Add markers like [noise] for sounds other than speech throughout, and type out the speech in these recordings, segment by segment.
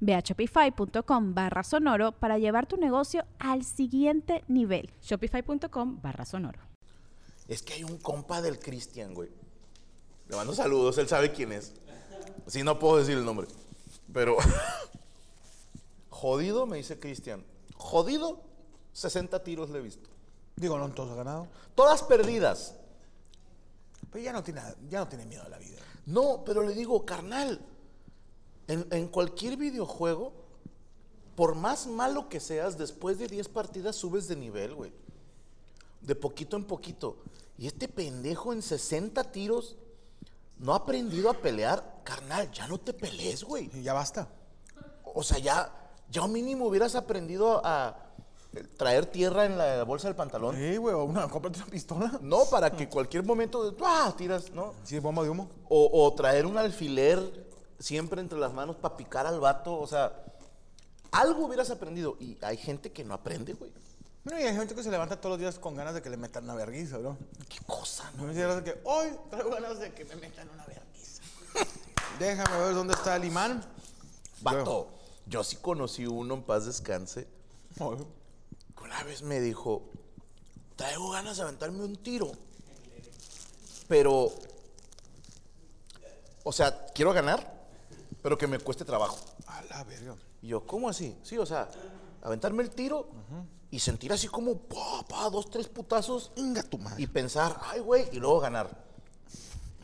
Ve a shopify.com barra sonoro para llevar tu negocio al siguiente nivel. Shopify.com barra sonoro. Es que hay un compa del Cristian, güey. Le mando saludos, él sabe quién es. Sí, no puedo decir el nombre. Pero. [laughs] Jodido, me dice Cristian. Jodido, 60 tiros le he visto. Digo, no todos ganado. Todas perdidas. Pero ya no tiene, ya no tiene miedo a la vida. No, pero le digo, carnal, en, en cualquier videojuego, por más malo que seas, después de 10 partidas subes de nivel, güey. De poquito en poquito. Y este pendejo en 60 tiros no ha aprendido a pelear. Carnal, ya no te pelees, güey. Y ya basta. O sea, ya, ya mínimo hubieras aprendido a traer tierra en la bolsa del pantalón. Sí, güey, o una, cómprate una pistola. No, para que cualquier momento, ¡ah! tiras, ¿no? Sí, bomba de humo. O, o traer un alfiler siempre entre las manos para picar al vato. O sea, algo hubieras aprendido. Y hay gente que no aprende, güey. Bueno, y hay gente que se levanta todos los días con ganas de que le metan una vergüenza, ¿no? ¿Qué cosa, No me que hoy traigo ganas de que me metan una vergüenza. [laughs] Déjame ver dónde está el imán. Vato, yo sí conocí uno en paz descanse. Que Una vez me dijo, traigo ganas de aventarme un tiro. Pero, o sea, quiero ganar, pero que me cueste trabajo. A la verga. Y yo, ¿cómo así? Sí, o sea, aventarme el tiro y sentir así como, pa, pa, dos, tres putazos Inga tu madre. y pensar, ay, güey, y luego ganar.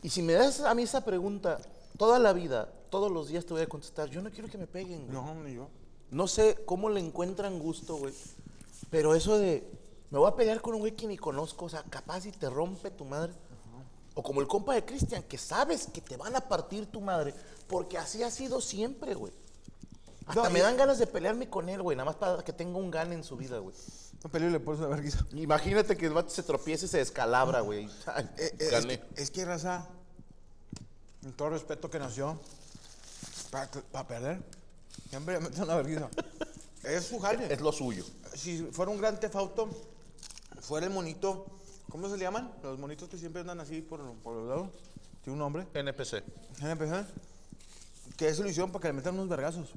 Y si me das a mí esa pregunta toda la vida, todos los días te voy a contestar, yo no quiero que me peguen, güey. No, ni yo. No sé cómo le encuentran gusto, güey. Pero eso de, me voy a pelear con un güey que ni conozco, o sea, capaz y te rompe tu madre. O como el compa de Cristian, que sabes que te van a partir tu madre, porque así ha sido siempre, güey. Hasta No, me dan ganas de pelearme con él, güey, nada más para que tenga un gane en su vida, güey. No peleo y le pones una vergüenza. Imagínate que el vato se tropiece y se descalabra, güey. Eh, eh. Es, que- es que raza, con todo respeto que nació, para perder, siempre me una vergüenza. Es su jale. [laughs] Es lo suyo. Si fuera un gran tefauto, fuera el monito, ¿cómo se le llaman? Los monitos que siempre andan así por, por los lados. Tiene un nombre. NPC. NPC. Que es solución para que le metan unos vergazos.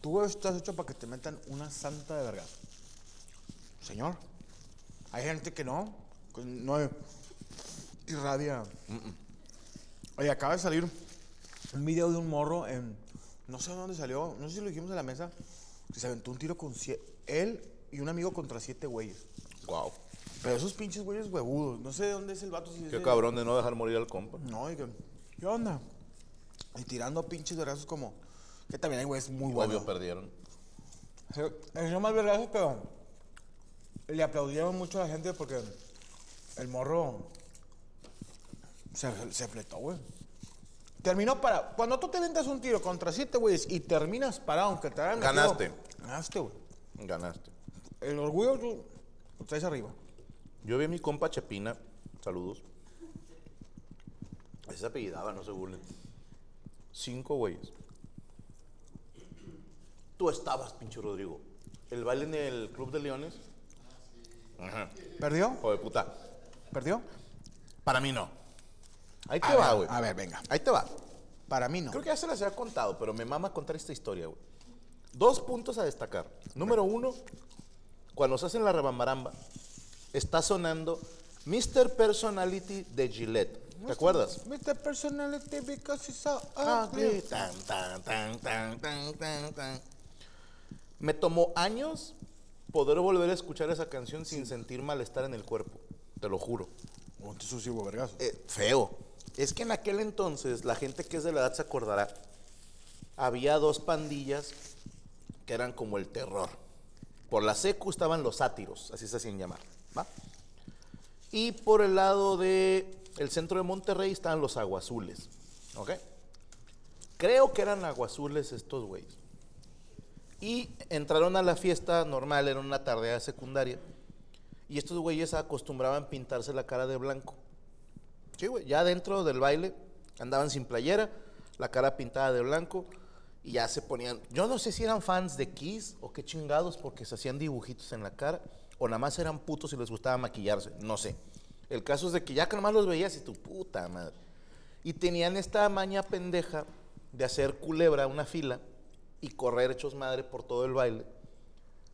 Tú estás hecho para que te metan una santa de vergazos. Señor. Hay gente que no. que no irradia. Oye, acaba de salir un video de un morro en. No sé dónde salió. No sé si lo dijimos en la mesa. Que se aventó un tiro con él y un amigo contra siete güeyes. Wow. Pero esos pinches güeyes huevudos. No sé de dónde es el vato. Si Qué cabrón de no dejar morir al compa. no, y que, ¿qué onda? Y tirando pinches vergazos como, que también hay güeyes muy buenos. Obvio perdieron. Es más vergazos, pero le aplaudieron mucho a la gente porque el morro se, se fletó, güey. Terminó para, cuando tú te ventas un tiro contra siete güeyes y terminas parado, aunque te hagan metido, Ganaste. Ganaste, güey. Ganaste. El orgullo tú lo traes arriba. Yo vi a mi compa Chepina, saludos. Ese apellidaba, no se burlen. Cinco güeyes. Tú estabas, pinche Rodrigo. El baile en el Club de Leones. Ajá. ¿Perdió? Joder, puta. ¿Perdió? Para mí no. Ahí te A va, güey. a ver, venga. Ahí te va. Para mí no. Creo que ya se las había contado, pero me mama contar esta historia, güey. Dos puntos a destacar. Número uno, cuando se hacen la rebambaramba, está sonando Mr. Personality de Gillette. ¿Te acuerdas? Mr. Personality because it's so ugly. ugly. Tan, tan, tan, tan, tan, tan, tan. Me tomó años poder volver a escuchar esa canción sin sentir malestar en el cuerpo. Te lo juro. Oh, Entonces sí hubo vergazos. Eh, feo. Es que en aquel entonces, la gente que es de la edad se acordará, había dos pandillas que eran como el terror. Por la secu estaban los sátiros, así se hacían llamar, Y por el lado de el centro de Monterrey estaban los aguazules, ¿ok? Creo que eran aguazules estos güeyes. Y entraron a la fiesta normal, era una tardea secundaria. Y estos güeyes acostumbraban pintarse la cara de blanco. Sí, güey, ya dentro del baile andaban sin playera, la cara pintada de blanco y ya se ponían. Yo no sé si eran fans de Kiss o qué chingados porque se hacían dibujitos en la cara o nada más eran putos y les gustaba maquillarse, no sé. El caso es de que ya que nomás los veías y tu puta madre. Y tenían esta maña pendeja de hacer culebra una fila y correr hechos madre por todo el baile,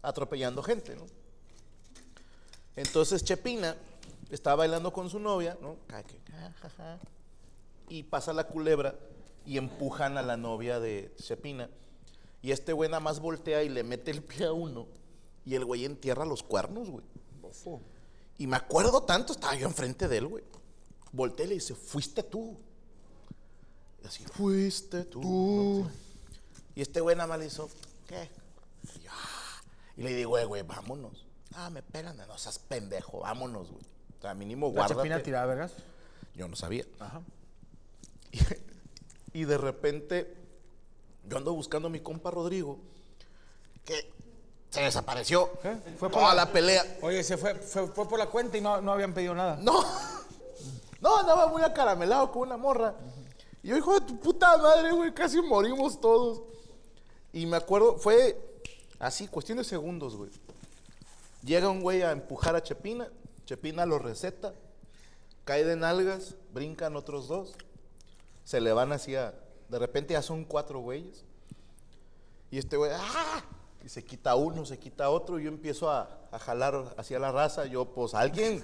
atropellando gente, ¿no? Entonces Chepina está bailando con su novia, ¿no? Y pasa la culebra y empujan a la novia de Chepina. Y este güey nada más voltea y le mete el pie a uno. Y el güey entierra los cuernos, güey. Y me acuerdo tanto, estaba yo enfrente de él, güey. Voltea y le dice, fuiste tú. Y así, fuiste tú. Y este güey nada más le hizo, ¿qué? Y, yo, "Ah". Y le digo, güey, güey, vámonos. Ah, me pelan, no seas pendejo, vámonos, güey. O sea, mínimo ¿La guárdate. chapina tiraba vergas? Yo no sabía. Ajá. Y, [laughs] y de repente, yo ando buscando a mi compa Rodrigo, que se desapareció. Fue por Toda la- la pelea. Oye, se fue, fue, fue por la cuenta y no, no habían pedido nada. No, [laughs] no, andaba muy acaramelado con una morra. Y yo, hijo de tu puta madre, güey, casi morimos todos. Y me acuerdo, fue así, cuestión de segundos, güey. Llega un güey a empujar a Chepina, Chepina lo receta, cae de nalgas, brincan otros dos, se le van hacia, de repente ya son cuatro güeyes. Y este güey, ¡ah! Y se quita uno, se quita otro, y yo empiezo a, a jalar hacia la raza. Yo, pues, alguien,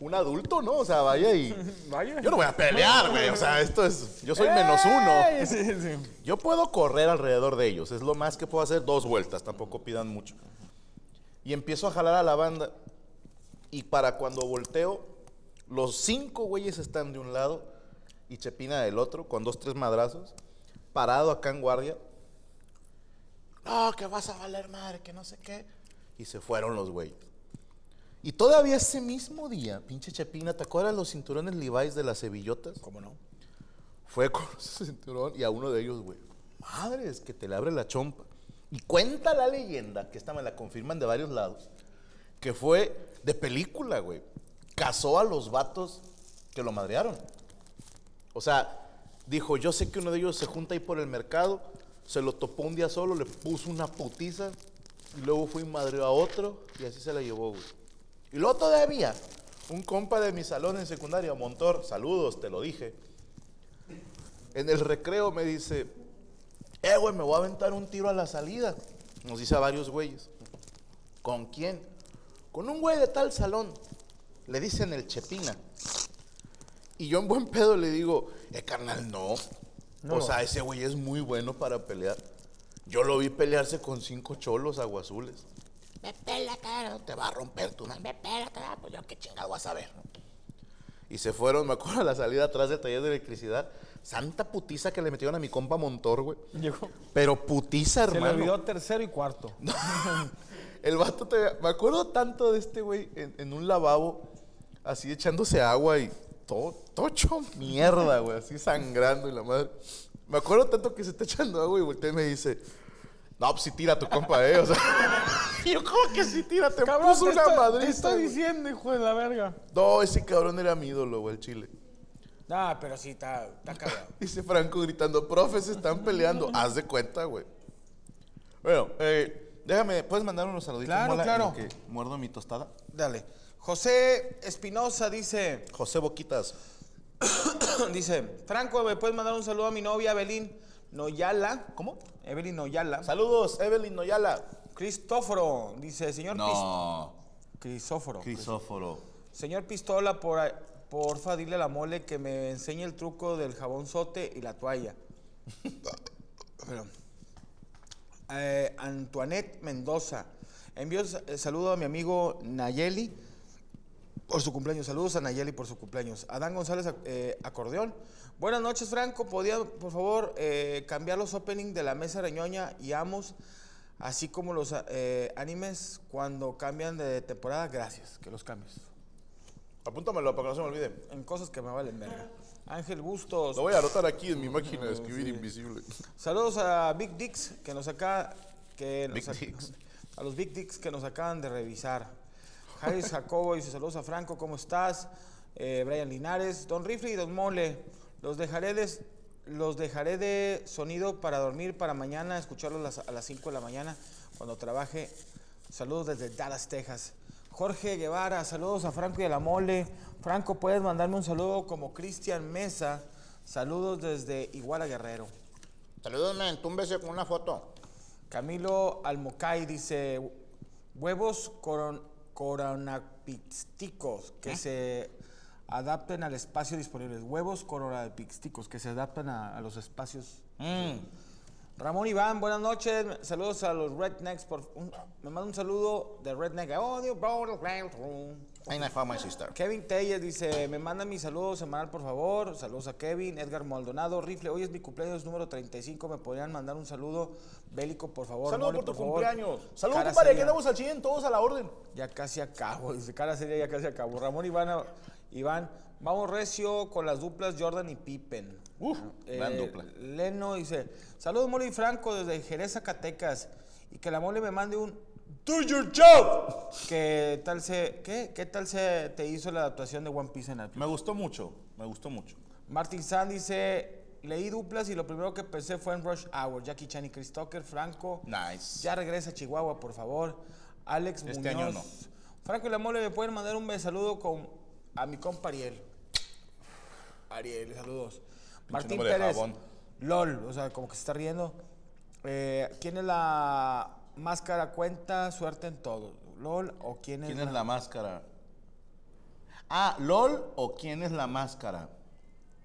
un adulto, ¿no? O sea, vaya y. [laughs] Vaya. Yo no voy a pelear, güey. O sea, esto es. Yo soy menos uno. [laughs] Sí, sí. Yo puedo correr alrededor de ellos. Es lo más que puedo hacer dos vueltas. Tampoco pidan mucho. Y empiezo a jalar a la banda. Y para cuando volteo, los cinco güeyes están de un lado y Chepina del otro, con dos, tres madrazos, parado acá en guardia. No, que vas a valer madre, que no sé qué. Y se fueron los güeyes. Y todavía ese mismo día, pinche Chepina, ¿te acuerdas los cinturones Levi's de las cebillotas? ¿Cómo no? Fue con [laughs] ese cinturón y a uno de ellos, güey. Madres, que te le abre la chompa. Y cuenta la leyenda, que esta me la confirman de varios lados, que fue de película, güey. Casó a los vatos que lo madrearon. O sea, dijo, yo sé que uno de ellos se junta ahí por el mercado, se lo topó un día solo, le puso una putiza, y luego fue y madreó a otro, y así se la llevó, güey. Y luego todavía, un compa de mi salón en secundaria, Montor, saludos, te lo dije. En el recreo me dice, eh, güey, me voy a aventar un tiro a la salida. Nos dice a varios güeyes. ¿Con quién? Con un güey de tal salón. Le dicen el Chepina. Y yo en buen pedo le digo, eh, carnal, no. No. O sea, ese güey es muy bueno para pelear. Yo lo vi pelearse con cinco cholos aguazules. Me pela, cara, te va a romper tu madre. Me pela, cara, pues yo qué chingado vas a ver. Y se fueron, me acuerdo, a la salida atrás del taller de electricidad. Santa putiza que le metieron a mi compa Montor, güey. Llegó. Pero putiza, Se le hermano. olvidó tercero y cuarto. [laughs] El vato te... Me acuerdo tanto de este güey en, en un lavabo, así echándose agua y todo, todo hecho mierda, güey, así sangrando y la madre. Me acuerdo tanto que se está echando agua y voltea y me dice, no, pues si tira tu compa, eh, o sea. [laughs] yo, ¿cómo que si tira? Te Cabrón, puso te una estoy- madriza, Te estoy güey". diciendo, hijo de la verga. No, ese cabrón era mi ídolo, güey, el chile. Ah, pero sí, está, está cagado. [laughs] Dice Franco gritando, profe, se están peleando. [laughs] Haz de cuenta, güey. Bueno, eh, déjame, ¿puedes mandar unos saluditos? Claro, Mola, en claro. lo que muerdo mi tostada. Dale. José Espinosa dice, José Boquitas. [coughs] dice, Franco, ¿me puedes mandar un saludo a mi novia Evelyn Noyala? ¿Cómo? Evelyn Noyala. Saludos, Evelyn Noyala. Cristóforo, dice, señor No, Crisóforo. Crisóforo. Señor Pistola, por, porfa, dile a la mole que me enseñe el truco del jabón sote y la toalla. [laughs] Perdón. Eh, Antoinette Mendoza. Envío sa- saludo a mi amigo Nayeli. Por su cumpleaños. Saludos a Nayeli por su cumpleaños. Adán González, eh, acordeón. Buenas noches, Franco. ¿Podía, por favor, eh, cambiar los openings de la mesa reñoña y Amos, así como los eh, animes cuando cambian de temporada? Gracias, que los cambies. Apúntamelo para que no se me olvide. En cosas que me valen verga. Ángel Bustos. Lo voy a anotar aquí en mi máquina de escribir invisible. Saludos a Big Dicks que nos acaba que nos Big ac- Dicks. [laughs] a los Big Dicks que nos acaban de revisar. Jaris Jacobo dice saludos a Franco, ¿cómo estás? Eh, Brian Linares, Don Rifle y Don Mole, los dejaré de, los dejaré de sonido para dormir para mañana, escucharlos a las 5 de la mañana cuando trabaje. Saludos desde Dallas, Texas. Jorge Guevara, saludos a Franco y a la Mole. Franco, puedes mandarme un saludo como Cristian Mesa. Saludos desde Iguala Guerrero. Saludos, men. Túmbese con una foto. Camilo Almocay dice huevos coron, coronapixticos que se adapten al espacio disponible. Huevos coronapixticos que se adaptan a, a los espacios. Ramón Iván, buenas noches. Saludos a los Rednecks. Por, un- me manda un saludo de Redneck. Dios, bro, I found my sister. Kevin Telles dice, me manda mi saludo semanal, por favor. Saludos a Kevin. Edgar Maldonado, Rifle, hoy es mi cumpleaños número 35. ¿Me podrían mandar un saludo bélico, por favor? Saludos por tu favor? cumpleaños. Saludos, compadre. Que andamos al 100, todos a la orden. Ya casi acabo, dice, cara seria, ya casi acabo. Ramón Iván, Iván, vamos recio con las duplas Jordan y Pippen. Uf, gran Eh, dupla. Leno dice, saludos Mole y Franco desde Jerez, Zacatecas. Y que la Mole me mande un Do your job. ¿Qué tal se, qué, qué tal se te hizo la adaptación de One Piece en Netflix? Me gustó mucho. Me gustó mucho. Martin Sand dice, leí duplas y lo primero que pensé fue en Rush Hour. Jackie Chan y Chris Tucker, Franco. Nice. Ya regresa a Chihuahua, por favor. Alex Este Muñoz. año no. Franco y la mole me pueden mandar un saludo con, a mi compa Ariel. Ariel, saludos. Martín de Pérez. jabón. LOL, o sea, como que se está riendo. Eh, ¿Quién es la máscara cuenta suerte en todo? ¿LOL o quién es, ¿Quién es la máscara? Ah, ¿LOL o quién es la máscara?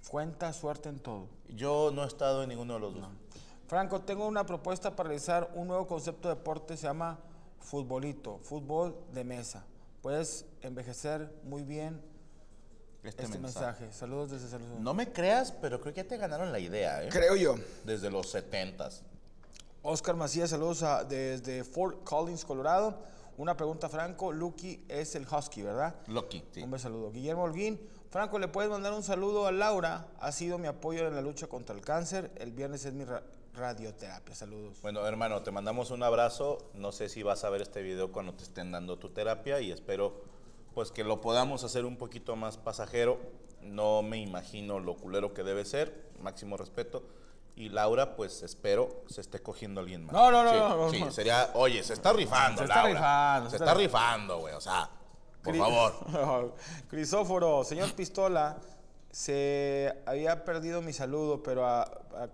cuenta suerte en todo? Yo no he estado en ninguno de los dos. Franco, tengo una propuesta para realizar un nuevo concepto de deporte, se llama futbolito, fútbol de mesa. Puedes envejecer muy bien Este, este, mensaje. mensaje. Saludos desde Saludos. No me creas, pero creo que ya te ganaron la idea, ¿eh? Creo yo. Desde los 70s. Oscar Macías, saludos a- desde Fort Collins, Colorado. Una pregunta, Franco. Lucky es el Husky, ¿verdad? Lucky, sí. Un saludo. Guillermo Holguín. Franco, ¿le puedes mandar un saludo a Laura? Ha sido mi apoyo en la lucha contra el cáncer. El viernes es mi ra- radioterapia. Saludos. Bueno, hermano, te mandamos un abrazo. No sé si vas a ver este video cuando te estén dando tu terapia y espero pues que lo podamos hacer un poquito más pasajero. No me imagino lo culero que debe ser, máximo respeto. Y Laura, pues espero se esté cogiendo a alguien más. No, no, no, Sí, no, no, Sí, no. sería, oye, se está rifando, Se está Laura. rifando, Se está está- rifando, güey, o sea, por favor. [laughs] Crisóforo, señor Pistola, se había perdido mi saludo, pero, a- a-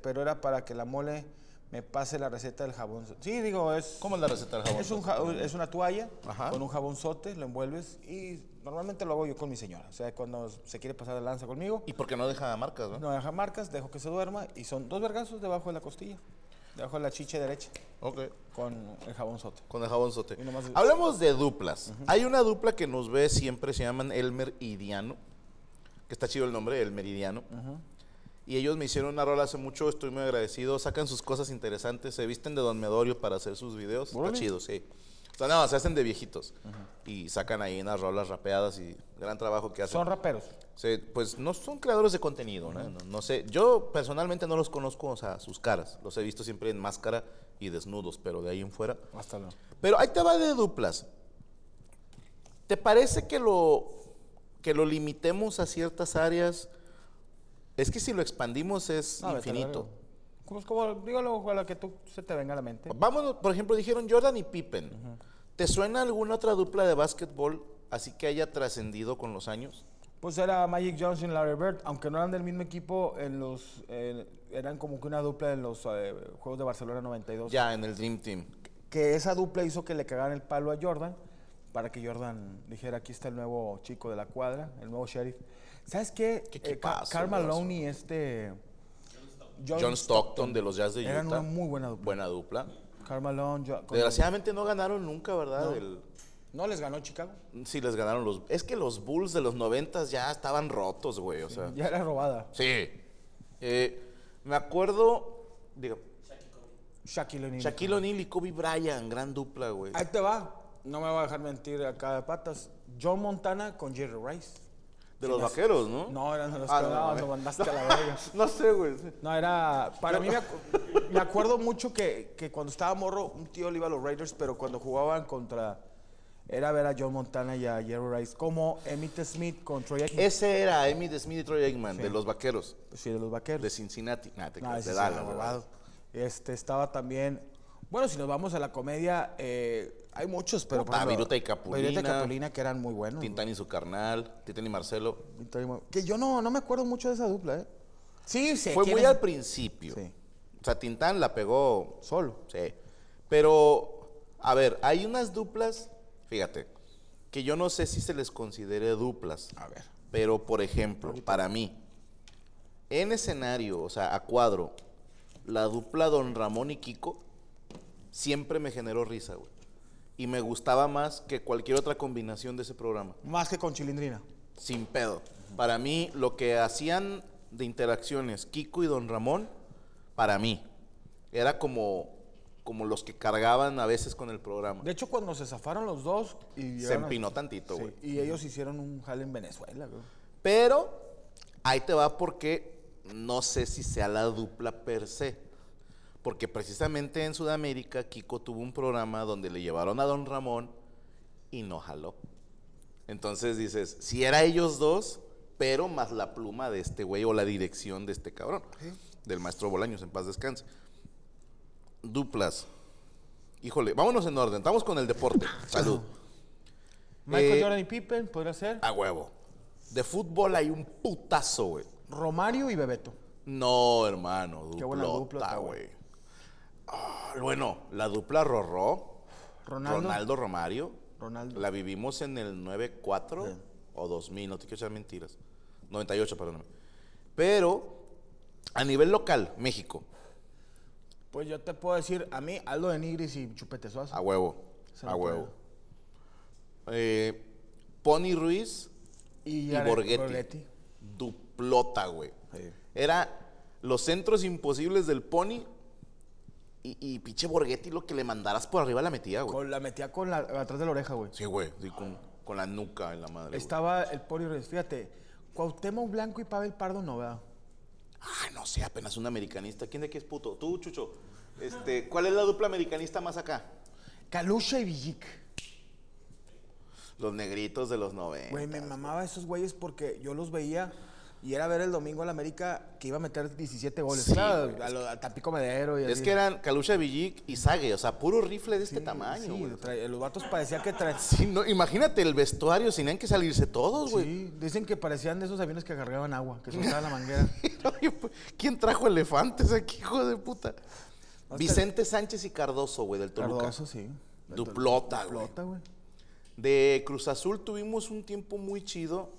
pero era para que la mole me pase la receta del jabón. Sí, digo, es, ¿Cómo es la receta del jabón? es, un es una toalla Ajá. con un jabonzote, lo envuelves y normalmente lo hago yo con mi señora. O sea, cuando se quiere pasar de lanza conmigo, Y porque no deja marcas, ¿no? no deja marcas, dejo que se duerma y son dos vergazos debajo de la costilla, debajo de la chicha derecha Ok. con el jabonzote. Con el jabonzote. Y nomás- Hablemos de duplas. Hay una dupla que nos ve siempre, se llaman Elmer y Diano. Que está chido el nombre, Elmer y Diano. Y ellos me hicieron una rola hace mucho, estoy muy agradecido. Sacan sus cosas interesantes, se visten de Don Medorio para hacer sus videos. Está chido, sí. O sea, no, se hacen de viejitos. Y sacan ahí unas rolas rapeadas y gran trabajo que hacen. Son raperos. Sí, pues no son creadores de contenido, ¿no? No, no sé. Yo personalmente no los conozco, o sea, sus caras. Los he visto siempre en máscara y desnudos, pero de ahí en fuera. Hasta luego. Pero ahí te va de duplas. ¿Te parece que lo, que lo limitemos a ciertas áreas? Es que si lo expandimos es No, infinito. Pues como, dígalo a la que tú se te venga a la mente. Vámonos, por ejemplo, dijeron Jordan y Pippen. ¿Te suena alguna otra dupla de básquetbol así que haya trascendido con los años? Pues era Magic Johnson y Larry Bird, aunque no eran del mismo equipo, en los, eh, eran como que una dupla en los eh, Juegos de Barcelona 92. Ya, en el Dream Team. Que esa dupla hizo que le cagaran el palo a Jordan, para que Jordan dijera, aquí está el nuevo chico de la cuadra, el nuevo sheriff. ¿Sabes qué? ¿Qué Eh, Ca- equipazo, Karl brazo. Malone y este... John Stockton de los Jazz de Utah. Eran una muy buena dupla. Buena dupla. Karl Malone, Desgraciadamente no ganaron nunca, ¿verdad? El- ¿No les ganó Chicago? Sí, les ganaron los. Es que los Bulls de los noventas ya estaban rotos, güey. O sea. Ya era robada. Sí. Eh, me acuerdo. Digo, Shaquille O'Neal. Shaquille O'Neal y Kobe Bryant, gran dupla, güey. Ahí te va. No me voy a dejar mentir acá de patas. John Montana con Jerry Rice. De los vaqueros, ¿no? No, eran de los Ah, que no, no, mandaste [laughs] a la verga. No sé, güey. No, era. Para mí, me, acu- me acuerdo mucho que, que cuando estaba morro, un tío le iba a los Raiders, pero cuando jugaban contra. Era ver a John Montana y a Jerry Rice. Como Emmitt Smith con Troy Aikman. Ese era Emmitt Smith y Troy Aikman, de los vaqueros. Sí, de los vaqueros. De Cincinnati. Nah, te ese de sí. Dallas. Este estaba también. Bueno, si nos vamos a la comedia, eh, hay muchos, pero. Puta, ejemplo, Viruta y Capulina. Viruta y Capulina, que eran muy buenos. Tintán y su carnal, Tintán y Marcelo. Que yo no, no me acuerdo mucho de esa dupla, ¿eh? Sí, sí. Fue muy al principio. Sí. O sea, Tintán la pegó Solo. Sí. Pero, a ver, hay unas duplas, fíjate, que yo no sé si se les considere duplas. A ver. Pero, por ejemplo, para mí, en escenario, o sea, a cuadro, la dupla Don Ramón y Kiko siempre me generó risa, güey. Y me gustaba más que cualquier otra combinación de ese programa. Más que con Chilindrina. Sin pedo. Para mí, lo que hacían de interacciones Kiko y Don Ramón, para mí, era como, como los que cargaban a veces con el programa. De hecho, cuando se zafaron los dos. Y Se a- empinó tantito, Sí, güey. y ellos hicieron un jale en Venezuela, güey. Pero ahí te va porque no sé si sea la dupla per se. Porque precisamente en Sudamérica, Kiko tuvo un programa donde le llevaron a Don Ramón y no jaló. Entonces dices, si era ellos dos, pero más la pluma de este güey o la dirección de este cabrón, del maestro Bolaños, en paz descanse. Duplas. Híjole, vámonos en orden. Estamos con el deporte. Salud. Michael Eh, Jordan y Pippen, podría ser. A huevo. De fútbol hay un putazo, güey. Romario y Bebeto. No, hermano, Qué buena dupla duplota, güey. Ah, bueno, la dupla Rorró, Ronaldo. Ronaldo Romario, Ronaldo. la vivimos en el 94 o 2000, no te quiero echar mentiras. 98, perdóname. Pero a nivel local, México, Pues yo te puedo decir, a mí, Aldo de Nigris y Chupete Suazo. a huevo, a huevo. Eh, Pony Ruiz Y y, Jared Borghetti. Borghetti. Duplota, güey. Sí. Era los centros imposibles del Pony y, y pinche Borghetti lo que le mandaras por arriba la metía, güey. Con, la metía con la, atrás de la oreja, güey. Sí, güey, sí, con, con la nuca en la madre. güey. Estaba el Pori Ruiz. Fíjate, Cuauhtémoc Blanco y Pavel Pardo no, ¿verdad? Ah, no sé, apenas un americanista. ¿Quién de qué es puto? Tú, Chucho. Este, ¿Cuál es la dupla americanista más acá? Kalusha y Villic. Los negritos de los 90. Güey, me mamaba esos güeyes porque yo los veía y era ver el domingo al América que iba a meter 17 goles. Sí, güey. a, lo- a Tampico Madero y Es así. que eran Kalusha Villic y Sage, o sea, puro rifle de este tamaño, sí, trae- los vatos parecía que traían... Sí, no, imagínate el vestuario, tenían que salirse todos, güey. Sí, dicen que parecían de esos aviones que cargaban agua, que [laughs] soltaban la manguera. Pues, ¿Quién trajo elefantes aquí, hijo de puta? Vicente Sánchez y Cardoso, güey, del Toluca. Cardoso, sí. Duplota, güey. Flota, güey. De Cruz Azul tuvimos un tiempo muy chido.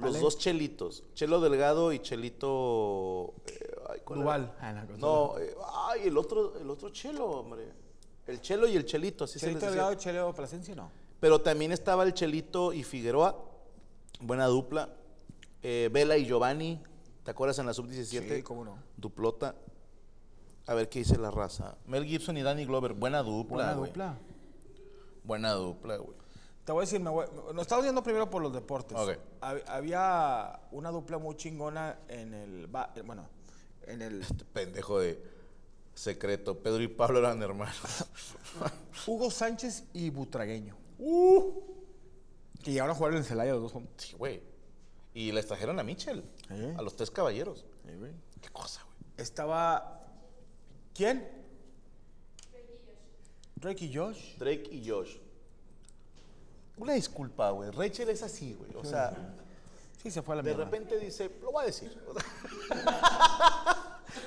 Los dos chelitos. Chelo Delgado y Chelito. eh, ay, ¿cuál Duval. era? Ah, no, eh, ay, el otro, el otro Chelo, hombre. El Chelo y el Chelito, así se Chelito les Delgado decía. y Cheleo Plasencia, no. Pero también estaba el Chelito y Figueroa. Buena dupla. Eh, Vela y Giovanni. ¿Te acuerdas en la sub-17? Sí, cómo no. Duplota. A ver qué dice la raza. Mel Gibson y Danny Glover. Buena dupla, Buena güey. dupla. Buena dupla, güey. Te voy a decir, me voy- nos estamos yendo primero por los deportes. Ok. Hab- Había una dupla muy chingona en el... ba- eh, Bueno, en el... Este pendejo de secreto. Pedro y Pablo eran hermanos. [laughs] Hugo Sánchez y Butragueño. Uh. Que llegaron a jugar en el Celaya los dos juntos. Sí, güey. Y les trajeron a Mitchell. ¿Eh? A los tres caballeros. Qué cosa, güey. Estaba... ¿Quién? Drake y Josh. Drake y Josh. Una disculpa, güey. Rachel es así, güey. O sea, Sí, se fue a la de mierda. repente dice, lo voy a decir. [laughs]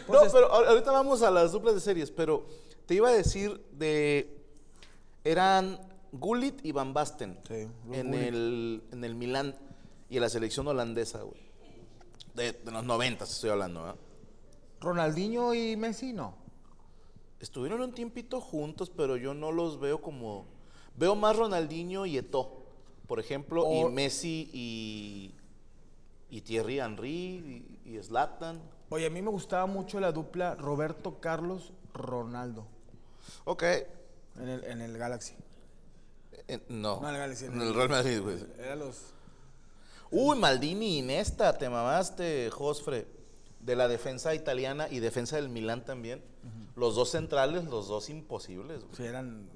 Pues no, pero ahor- ahorita vamos a las duplas de series, pero te iba a decir de... Eran Gullit y Van Basten Sí, en, Gullit. el, en el Milán y en la selección holandesa, güey. De, de los noventas estoy hablando, ¿verdad? Ronaldinho y Messi, no. Estuvieron un tiempito juntos, pero yo no los veo como... Veo más Ronaldinho y Eto'o, por ejemplo, y Messi y, y Thierry Henry y, y Zlatan. Oye, a mí me gustaba mucho la dupla Roberto Carlos Ronaldo Ok. en el, en el Galaxy. Eh, no. No, el Galaxy, En no. el Real Madrid, güey. Eran los. Uy, Maldini y Nesta, te mamaste, Josfre. De la defensa italiana y defensa del Milán también. Los dos centrales, los dos imposibles, güey. Sí, eran.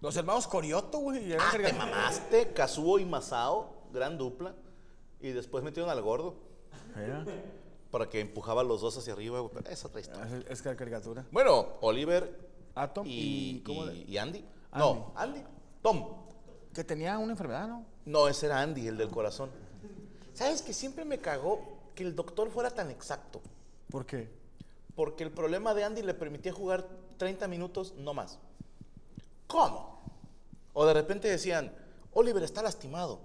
Los hermanos Corioto, güey. Ah, te mamaste, Kazuo y Masao, gran dupla. Y después metieron al gordo Era. para que empujaba a los dos hacia arriba, güey. Pero es otra historia. Es, es caricatura. Bueno, Oliver Atom y, y. ¿Cómo y- de- y Andy. No, Andy. Tom. Que tenía una enfermedad, ¿no? No, ese era Andy, el del corazón. ¿Sabes que siempre me cagó que el doctor fuera tan exacto? ¿Por qué? Porque el problema de Andy le permitía jugar 30 minutos, no más. ¿Cómo? O de repente decían, Oliver está lastimado.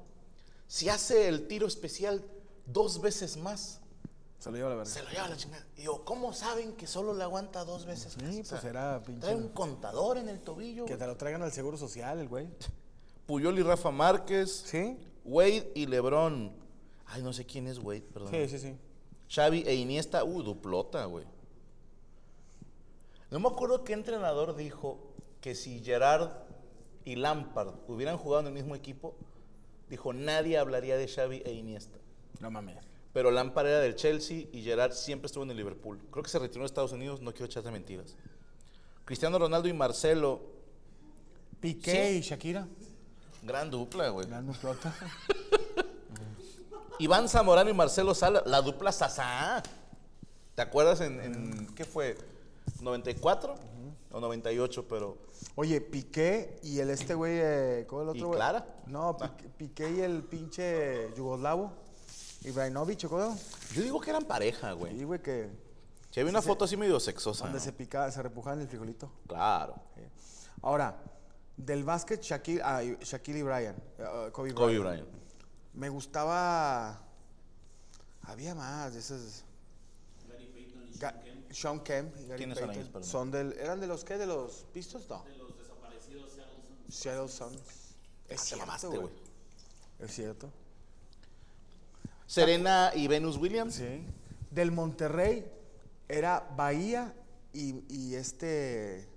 Si hace el tiro especial dos veces más, Se lo lleva la verdad. se lo lleva la chingada. Y yo, ¿cómo saben que solo le aguanta dos veces más? Sí, O sea, pues era pinche- Trae un contador en el tobillo. Que te lo traigan al seguro social, el güey. Puyol y Rafa Márquez. ¿Sí? Wade y Lebron. Ay, no sé quién es Wade, perdón. Sí, sí, sí. Xavi e Iniesta, uh, duplota, güey. No me acuerdo qué entrenador dijo que si Gerard y Lampard hubieran jugado en el mismo equipo, dijo nadie hablaría de Xavi e Iniesta. No mames. Pero Lampard era del Chelsea y Gerard siempre estuvo en el Liverpool. Creo que se retiró en Estados Unidos, no quiero echarte mentiras. Cristiano Ronaldo y Marcelo, Piqué Sí. y Shakira. gran dupla, güey. Gran flota. [laughs] Iván Zamorano y Marcelo Sala, la dupla Sasá. ¿Te acuerdas en, en- qué fue? ¿94 o 98? Pero Oye, Piqué y el este güey, eh, ¿cómo es el ¿Y otro güey? Clara? No, Piqué, Piqué y el pinche yugoslavo, Ibrahimovic, ¿cómo? yo digo que eran pareja, güey. Sí, güey, que Si había una foto así medio sexosa. donde ¿no? se picaba, se repujaban el frijolito. Claro. Sí. Ahora, del básquet, Shaquille, ah, Shaquille y Brian, eh, Kobe, Kobe Bryant. Bryant. Me gustaba. Había más de esas. Ga- Sean Kemp y Gary ¿Quiénes son Payton. ellos, perdón? Son del, ¿Eran de los qué? ¿De los Pistons? No. De los desaparecidos Seattle Sound. Es Ah, te cierto, mamaste, güey. güey. Es cierto. Serena y Venus Williams. Sí. Del Monterrey era Bahía y, y este.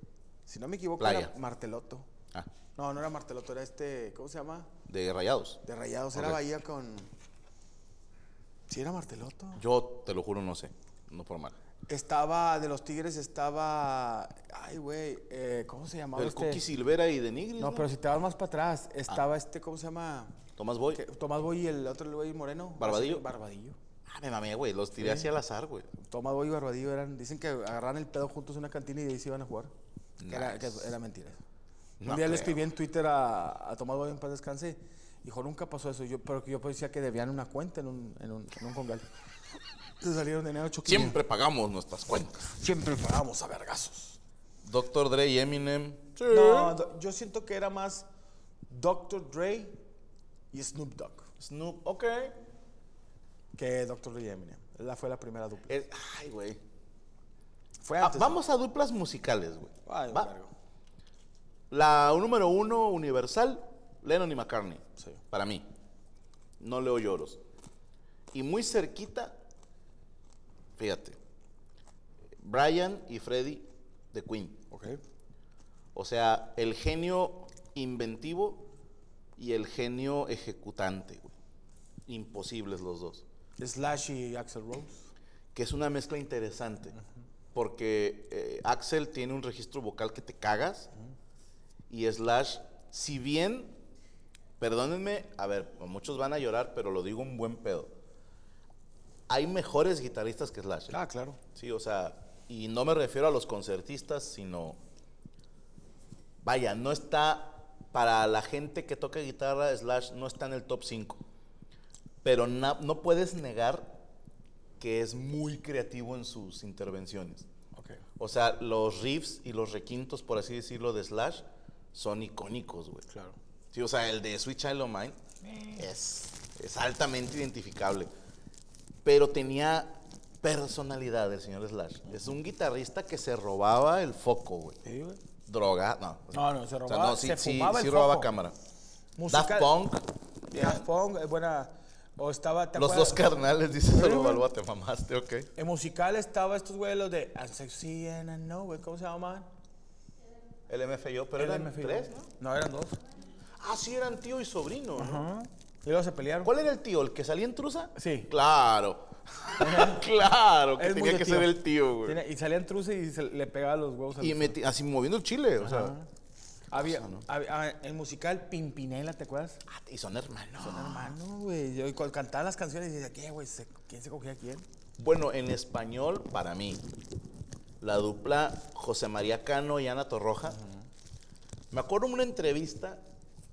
Si no me equivoco, Playa. era Marteloto. Ah, No, no era Marteloto, era este. ¿Cómo se llama? de Rayados. De Rayados. Era. Bahía con. Sí, era Marteloto. Yo te lo juro, no sé. No por mal. Estaba, de los Tigres estaba. Ay, güey. eh, ¿Cómo se llamaba El este? Cookie Silvera y de Nigris. No, pero si te vas más para atrás, estaba este, ¿cómo se llama? Tomás Boy. Que- Tomás Boy y el otro el güey moreno. Barbadillo. Así, Barbadillo. Ah, me mamé, güey. Los tiré Sí. así al azar, güey. Tomás Boy y Barbadillo eran, dicen que agarran el pedo juntos en una cantina y de ahí se iban a jugar. Que era, que era mentira. No un día le creo. escribí en Twitter a, a Tomás Boy en paz descanse. Dijo, nunca pasó eso. Yo, pero que yo decía que debían una cuenta en un, en un, en un congal. Se salieron de dinero choquillo. Siempre pagamos nuestras cuentas. Siempre pagábamos a vergazos. Dr. Dre y Eminem. Sí. No, do- yo siento que era más Dr. Dre y Snoop Dogg Snoop, ok. que Dr. Dre y Eminem. La fue la primera dupla. Eh, ay, güey. Fue Ah, antes. vamos a duplas musicales, güey. Ay, Va. vergo. La número uno universal, Lennon y McCartney. Sí. Para mí. No leo lloros. Y muy cerquita, fíjate, Brian y Freddie de Queen. Ok. O sea, el genio inventivo y el genio ejecutante, güey. Imposibles los dos. Slash y Axel Rose. Que es una mezcla interesante. Porque eh, Axel tiene un registro vocal que te cagas. Y Slash, si bien, perdónenme, a ver, muchos van a llorar, pero lo digo un buen pedo. Hay mejores guitarristas que Slash. ¿eh? Ah, claro. Sí, o sea, y no me refiero a los concertistas, sino. Vaya, no está. Para la gente que toca guitarra, Slash no está en el top 5. Pero na- no puedes negar que es muy creativo en sus intervenciones. Ok. O sea, los riffs y los requintos, por así decirlo, de Slash son icónicos, güey. Claro. Sí, o sea, el de Sweet Child of Mine es, es altamente identificable. Pero tenía personalidad el señor Slash. Es un guitarrista que se robaba el foco, güey. Sí, güey. Droga, no. No, no, se O sea, robaba, no, sí, se sí, fumaba sí el robaba foco. cámara. Musical- Daft Punk, Daft Punk, es buena. O estaba. ¿te los acuerdas? dos carnales, dice Solo güey. Balboa, te mamaste, ok. En musical estaba estos güeyes, los de I'm sexy and I know it. ¿Cómo se llamaban? El MFYO, pero eran LMFAO. tres, ¿no? No, eran dos. Ah, sí, eran tío y sobrino, ¿no? Y luego se pelearon. ¿Cuál era el tío? ¿El que salía en trusa? Sí. Claro. [laughs] [laughs] claro, que Es muy tenía de que tío. ser el tío, güey. Y salían truce y se le pegaba los huevos al Y meti- así moviendo el chile, o sea. Había, había- ah, el musical Pimpinela, ¿te acuerdas? ah, Y son hermanos. Son hermanos, güey. Yo cuando cantaba las canciones y decía, ¿qué, güey? Se- ¿Quién se cogía a quién? Bueno, en español, para mí, la dupla José María Cano y Ana Torroja. Me acuerdo en una entrevista,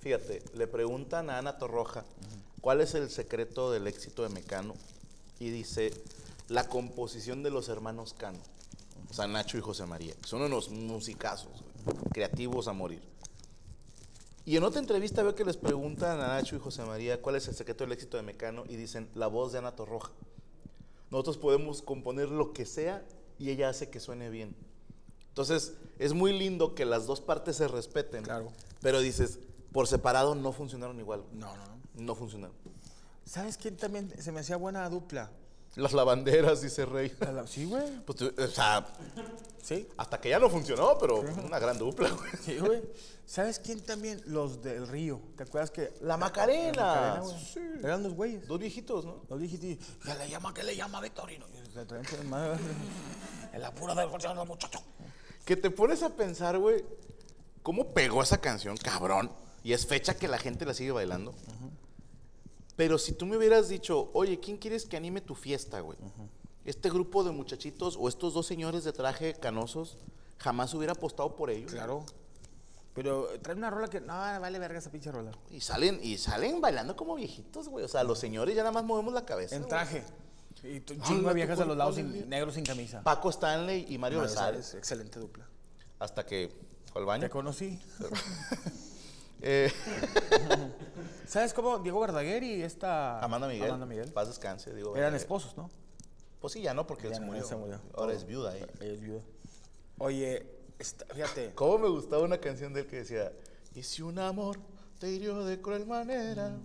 fíjate, le preguntan a Ana Torroja cuál es el secreto del éxito de Mecano. Y dice, la composición de los hermanos Cano. O sea, Nacho y José María. Son unos musicazos, creativos a morir. Y en otra entrevista veo que les preguntan a Nacho y José María cuál es el secreto del éxito de Mecano y dicen, la voz de Ana Torroja. Nosotros podemos componer lo que sea y ella hace que suene bien. Entonces, es muy lindo que las dos partes se respeten. Claro. Pero dices, por separado no funcionaron igual. No, no, no. No funcionaron. ¿Sabes quién también se me hacía buena dupla? Las lavanderas, dice Rey. La- Sí, güey. Pues, o sea, Sí. hasta que ya no funcionó, pero una gran dupla, güey. Sí, güey. ¿Sabes quién también? Los del Río. ¿Te acuerdas que? La Macarena. Macarena, güey. Sí. Eran los güeyes. Dos viejitos, ¿no? Los dije, ¿qué le llama? ¿Qué le llama Victorino? [laughs] El pura del muchacho. Que te pones a pensar, güey, cómo pegó esa canción, cabrón. Y es fecha que la gente la sigue bailando. Pero si tú me hubieras dicho, oye, ¿quién quieres que anime tu fiesta, güey? Este grupo de muchachitos o estos dos señores de traje canosos, jamás hubiera apostado por ellos. Claro. Pero trae una rola que. No, vale verga esa pinche rola. Y salen, y salen bailando como viejitos, güey. O sea, los señores ya nada más movemos la cabeza. En güey. traje. Y tu- un Ay, chingo de viejas a los lados, sin, negros sin camisa. Paco Stanley y Mario. Besares, Excelente dupla. Hasta que fue al baño. Te conocí. [laughs] Eh, [laughs] ¿Sabes cómo? Diego Verdaguer y esta. Amanda Miguel. Amanda Miguel. Paz descanse, digo. Eran eh, esposos, ¿no? Pues sí, ya no, porque él se no, murió. se murió. Ahora es viuda ella. Ella es viuda. Oye, esta- fíjate. ¿Cómo me gustaba una canción de él que decía, y si un amor te hirió de cruel manera,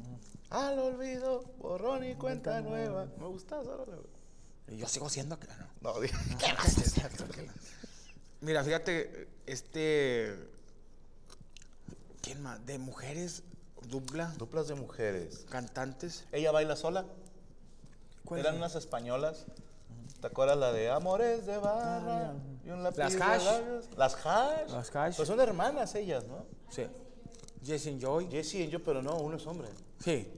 al olvido, borrón y cuenta nueva. Me gustaba esa rola, güey. Yo sigo siendo. que- No. No, [laughs] [laughs] dije. Mira, fíjate, este. ¿Quién más? De mujeres, dupla, duplas de mujeres. cantantes. Ella baila sola. ¿Cuál Eran es? unas españolas. ¿Te acuerdas la de Amores de barra? y un lápiz Las de Hash. labios? Las hash. Las Hash. Pues son hermanas ellas, ¿no? Sí. Jesse Joy. Jessie y yo, pero no, uno es hombre. Sí.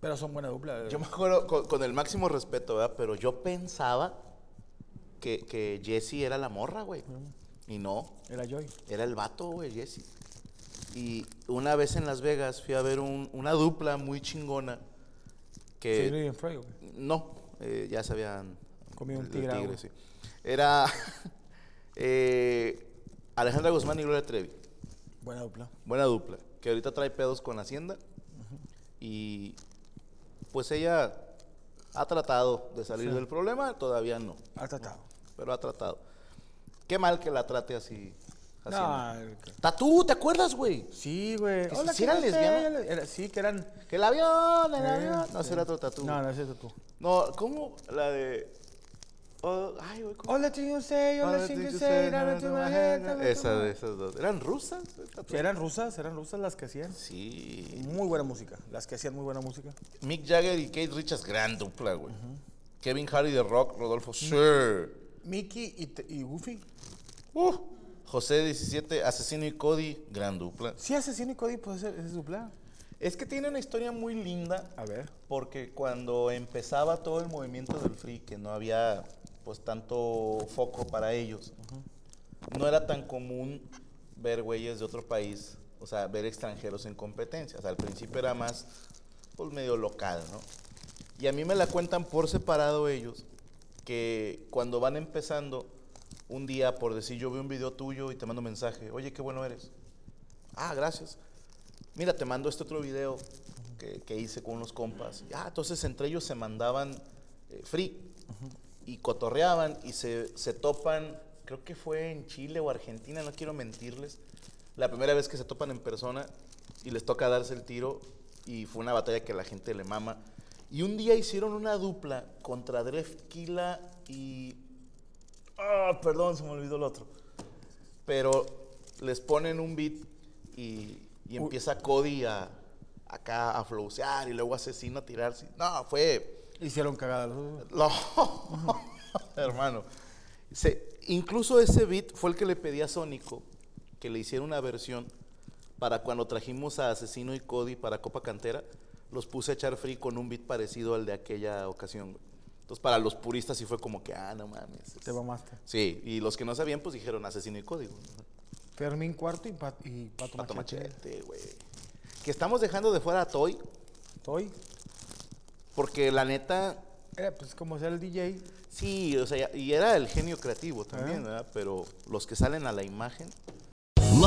Pero son buena dupla. Yo me acuerdo con, con el máximo respeto, ¿verdad? Pero yo pensaba que, que Jessie era la morra, güey. Y no, Era Joy. era el vato, güey, Jessie. Y una vez en Las Vegas fui a ver un- una dupla muy chingona que... Sigrid y Freud, güey. No, eh, ya se habían... Comido un tigre, sí. Era [laughs] eh, Alejandra Guzmán y Gloria Trevi. Buena dupla. Buena dupla. Que ahorita trae pedos con Hacienda. Y pues ella ha tratado de salir del problema, todavía no. Ha tratado. Pero ha tratado. Qué mal que la trate así. Hacienda. No, Tatú, ¿te acuerdas, güey? sí, güey. Que Hola, si eran ¿qué tal? lesbianas. Era- sí, que eran. Que el avión, el avión. No, sí. será otro tatú. No, no es eso tú. No, ¿cómo? La de. oh, ay, güey, things you say, all the things you say, never to my head, never to Esa my- de esas dos. ¿Eran rusas? Sí, eran rusas, eran rusas las que hacían. Sí. Muy buena música. Las que hacían muy buena música. Mick Jagger y Kate Richards, gran dupla, güey. Kevin Harry de Rock, Rodolfo Sir. Mickey y, te- y Goofy. Uh, José 17, Asesino y Cody, gran dupla. Sí, Asesino y Cody puede ser, es dupla. Es que tiene una historia muy linda. A ver. Porque cuando empezaba todo el movimiento del free, que no había pues tanto foco para ellos, no era tan común ver güeyes de otro país, o sea, ver extranjeros en competencias. al principio era más pues medio local, ¿no? Y a mí me la cuentan por separado ellos, que cuando van empezando, un día por decir yo veo un video tuyo y te mando un mensaje, oye, qué bueno eres. Ah, gracias. Mira, te mando este otro video que, que hice con unos compas. Ah, entonces entre ellos se mandaban eh, free y cotorreaban y se, se topan creo que fue en Chile o Argentina, no quiero mentirles. La primera vez que se topan en persona y les toca darse el tiro y fue una batalla que la gente le mama. Y un día hicieron una dupla contra Drefkila y... Ah, perdón, se me olvidó el otro. Pero les ponen un beat y, y empieza Cody a, acá a flowsear y luego Asesino a tirarse. No, fue... Hicieron cagada los dos. No, [laughs] hermano. Se- incluso ese beat fue el que le pedí a Sónico que le hiciera una versión para cuando trajimos a Asesino y Cody para Copa Cantera, los puse a echar free con un beat parecido al de aquella ocasión. Entonces, para los puristas sí fue como que, ah, no mames. es- Te mamaste. Sí, y los que no sabían, pues dijeron Asesino y güey. Fermín cuarto y, Pat- y Pato, Pato Machete. Güey. Que estamos dejando de fuera a Toy, Estoy. porque la neta, Eh, pues como sea el DJ. sí, o sea, y era el genio creativo también. ¿verdad? Pero los que salen a la imagen,